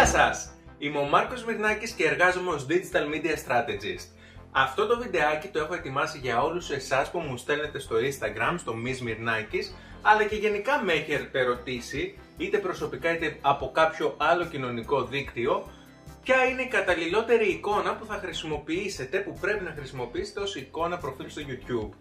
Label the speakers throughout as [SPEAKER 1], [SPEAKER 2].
[SPEAKER 1] Γεια σας! Είμαι ο Μάρκος Μυρνάκης και εργάζομαι ως Digital Media Strategist. Αυτό το βιντεάκι το έχω ετοιμάσει για όλους εσάς που μου στέλνετε στο Instagram, στο Miss Μυρνάκης, αλλά και γενικά με έχετε ρωτήσει, είτε προσωπικά είτε από κάποιο άλλο κοινωνικό δίκτυο, ποια είναι η καταλληλότερη εικόνα που θα χρησιμοποιήσετε, που πρέπει να χρησιμοποιήσετε ως εικόνα προφίλ στο YouTube.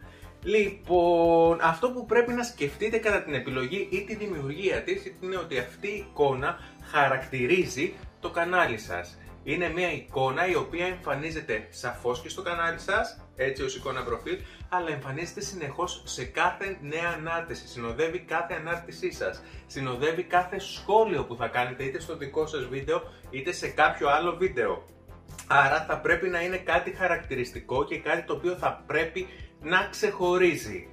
[SPEAKER 1] Λοιπόν, αυτό που πρέπει να σκεφτείτε κατά την επιλογή ή τη δημιουργία της είναι ότι αυτή η εικόνα χαρακτηρίζει το κανάλι σας. Είναι μια εικόνα η οποία εμφανίζεται σαφώς και στο κανάλι σας, έτσι ως εικόνα προφίλ, αλλά εμφανίζεται συνεχώς σε κάθε νέα ανάρτηση, συνοδεύει κάθε ανάρτησή σας, συνοδεύει κάθε σχόλιο που θα κάνετε είτε στο δικό σας βίντεο είτε σε κάποιο άλλο βίντεο. Άρα θα πρέπει να είναι κάτι χαρακτηριστικό και κάτι το οποίο θα πρέπει να ξεχωρίζει.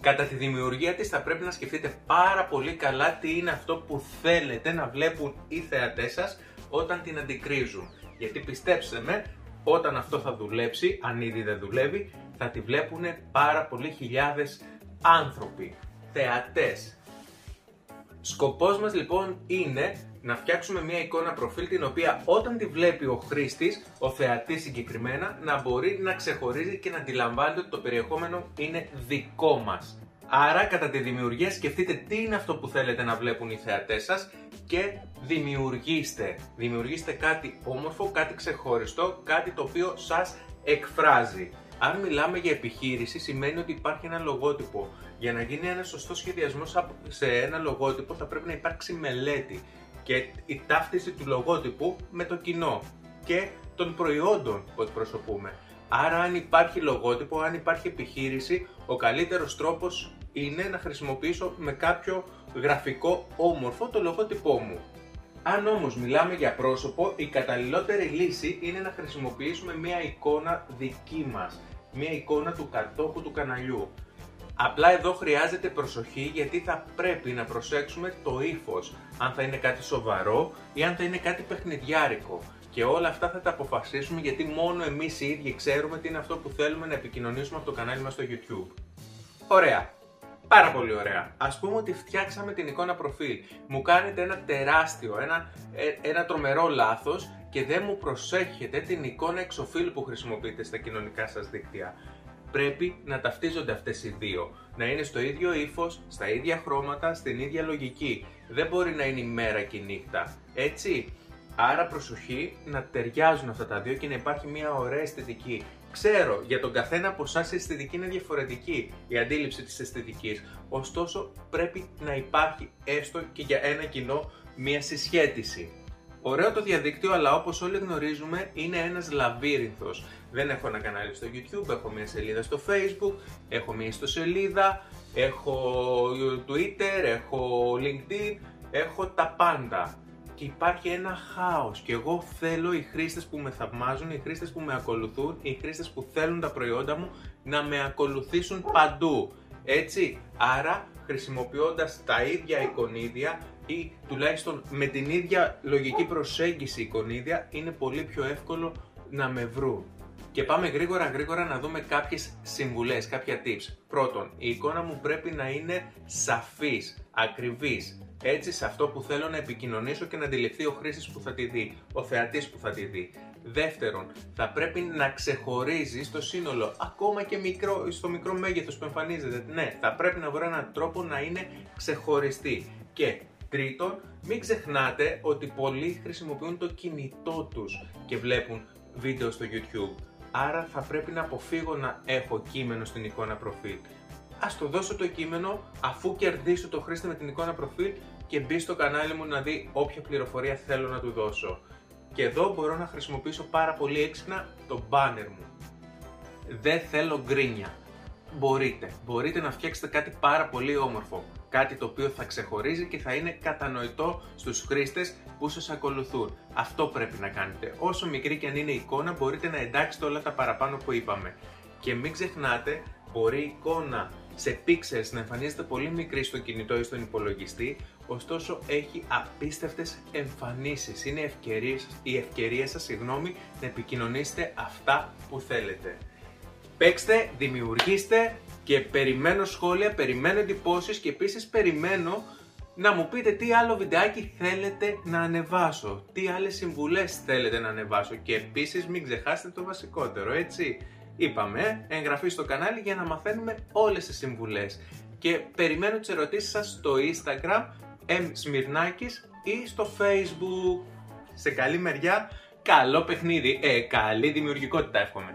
[SPEAKER 1] Κατά τη δημιουργία της θα πρέπει να σκεφτείτε πάρα πολύ καλά τι είναι αυτό που θέλετε να βλέπουν οι θεατές σας όταν την αντικρίζουν. Γιατί πιστέψτε με, όταν αυτό θα δουλέψει, αν ήδη δεν δουλεύει, θα τη βλέπουν πάρα πολλοί χιλιάδες άνθρωποι, θεατές. Σκοπός μας λοιπόν είναι να φτιάξουμε μια εικόνα προφίλ την οποία όταν τη βλέπει ο χρήστης, ο θεατής συγκεκριμένα, να μπορεί να ξεχωρίζει και να αντιλαμβάνεται ότι το περιεχόμενο είναι δικό μας. Άρα κατά τη δημιουργία σκεφτείτε τι είναι αυτό που θέλετε να βλέπουν οι θεατές σας και δημιουργήστε. Δημιουργήστε κάτι όμορφο, κάτι ξεχωριστό, κάτι το οποίο σας εκφράζει. Αν μιλάμε για επιχείρηση σημαίνει ότι υπάρχει ένα λογότυπο. Για να γίνει ένα σωστό σχεδιασμός σε ένα λογότυπο θα πρέπει να υπάρξει μελέτη και η ταύτιση του λογότυπου με το κοινό και των προϊόντων που εκπροσωπούμε. Άρα αν υπάρχει λογότυπο, αν υπάρχει επιχείρηση, ο καλύτερος τρόπος είναι να χρησιμοποιήσω με κάποιο γραφικό όμορφο το λογότυπό μου. Αν όμως μιλάμε για πρόσωπο, η καταλληλότερη λύση είναι να χρησιμοποιήσουμε μια εικόνα δική μας, μια εικόνα του κατόχου του καναλιού. Απλά εδώ χρειάζεται προσοχή γιατί θα πρέπει να προσέξουμε το ύφος. Αν θα είναι κάτι σοβαρό ή αν θα είναι κάτι παιχνιδιάρικο. Και όλα αυτά θα τα αποφασίσουμε γιατί μόνο εμείς οι ίδιοι ξέρουμε τι είναι αυτό που θέλουμε να επικοινωνήσουμε από το κανάλι μας στο YouTube. Ωραία. Πάρα πολύ ωραία. Α πούμε ότι φτιάξαμε την εικόνα προφίλ. Μου κάνετε ένα τεράστιο, ένα, ε, ένα τρομερό λάθος και δεν μου προσέχετε την εικόνα εξοφίλ που χρησιμοποιείτε στα κοινωνικά σας δίκτυα πρέπει να ταυτίζονται αυτές οι δύο. Να είναι στο ίδιο ύφος, στα ίδια χρώματα, στην ίδια λογική. Δεν μπορεί να είναι η μέρα και η νύχτα. Έτσι. Άρα προσοχή να ταιριάζουν αυτά τα δύο και να υπάρχει μια ωραία αισθητική. Ξέρω, για τον καθένα από εσάς η αισθητική είναι διαφορετική, η αντίληψη της αισθητικής. Ωστόσο, πρέπει να υπάρχει έστω και για ένα κοινό μια συσχέτιση. Ωραίο το διαδίκτυο, αλλά όπως όλοι γνωρίζουμε είναι ένας λαβύρινθος. Δεν έχω ένα κανάλι στο YouTube, έχω μια σελίδα στο Facebook, έχω μια ιστοσελίδα, έχω Twitter, έχω LinkedIn, έχω τα πάντα. Και υπάρχει ένα χάος και εγώ θέλω οι χρήστες που με θαυμάζουν, οι χρήστες που με ακολουθούν, οι χρήστες που θέλουν τα προϊόντα μου να με ακολουθήσουν παντού. Έτσι, άρα χρησιμοποιώντας τα ίδια εικονίδια ή τουλάχιστον με την ίδια λογική προσέγγιση εικονίδια είναι πολύ πιο εύκολο να με βρουν. Και πάμε γρήγορα γρήγορα να δούμε κάποιες συμβουλές, κάποια tips. Πρώτον, η εικόνα μου πρέπει να είναι σαφής, ακριβής. Έτσι σε αυτό που θέλω να επικοινωνήσω και να αντιληφθεί ο χρήστης που θα τη δει, ο θεατής που θα τη δει. Δεύτερον, θα πρέπει να ξεχωρίζει στο σύνολο, ακόμα και μικρό, στο μικρό μέγεθος που εμφανίζεται. Ναι, θα πρέπει να βρω έναν τρόπο να είναι ξεχωριστή. Και τρίτον, μην ξεχνάτε ότι πολλοί χρησιμοποιούν το κινητό τους και βλέπουν βίντεο στο YouTube άρα θα πρέπει να αποφύγω να έχω κείμενο στην εικόνα προφίλ. Α το δώσω το κείμενο αφού κερδίσω το χρήστη με την εικόνα προφίλ και μπει στο κανάλι μου να δει όποια πληροφορία θέλω να του δώσω. Και εδώ μπορώ να χρησιμοποιήσω πάρα πολύ έξυπνα το banner μου. Δεν θέλω γκρίνια μπορείτε. Μπορείτε να φτιάξετε κάτι πάρα πολύ όμορφο. Κάτι το οποίο θα ξεχωρίζει και θα είναι κατανοητό στους χρήστες που σας ακολουθούν. Αυτό πρέπει να κάνετε. Όσο μικρή και αν είναι η εικόνα μπορείτε να εντάξετε όλα τα παραπάνω που είπαμε. Και μην ξεχνάτε, μπορεί η εικόνα σε pixels να εμφανίζεται πολύ μικρή στο κινητό ή στον υπολογιστή, ωστόσο έχει απίστευτες εμφανίσεις. Είναι η ευκαιρία σας συγγνώμη, να επικοινωνήσετε αυτά που θέλετε. Παίξτε, δημιουργήστε και περιμένω σχόλια, περιμένω εντυπώσεις και επίσης περιμένω να μου πείτε τι άλλο βιντεάκι θέλετε να ανεβάσω, τι άλλες συμβουλές θέλετε να ανεβάσω και επίσης μην ξεχάσετε το βασικότερο, έτσι. Είπαμε, εγγραφή στο κανάλι για να μαθαίνουμε όλες τις συμβουλές και περιμένω τις ερωτήσεις σας στο Instagram msmirnakis ή στο Facebook. Σε καλή μεριά, καλό παιχνίδι, ε, καλή δημιουργικότητα εύχομαι.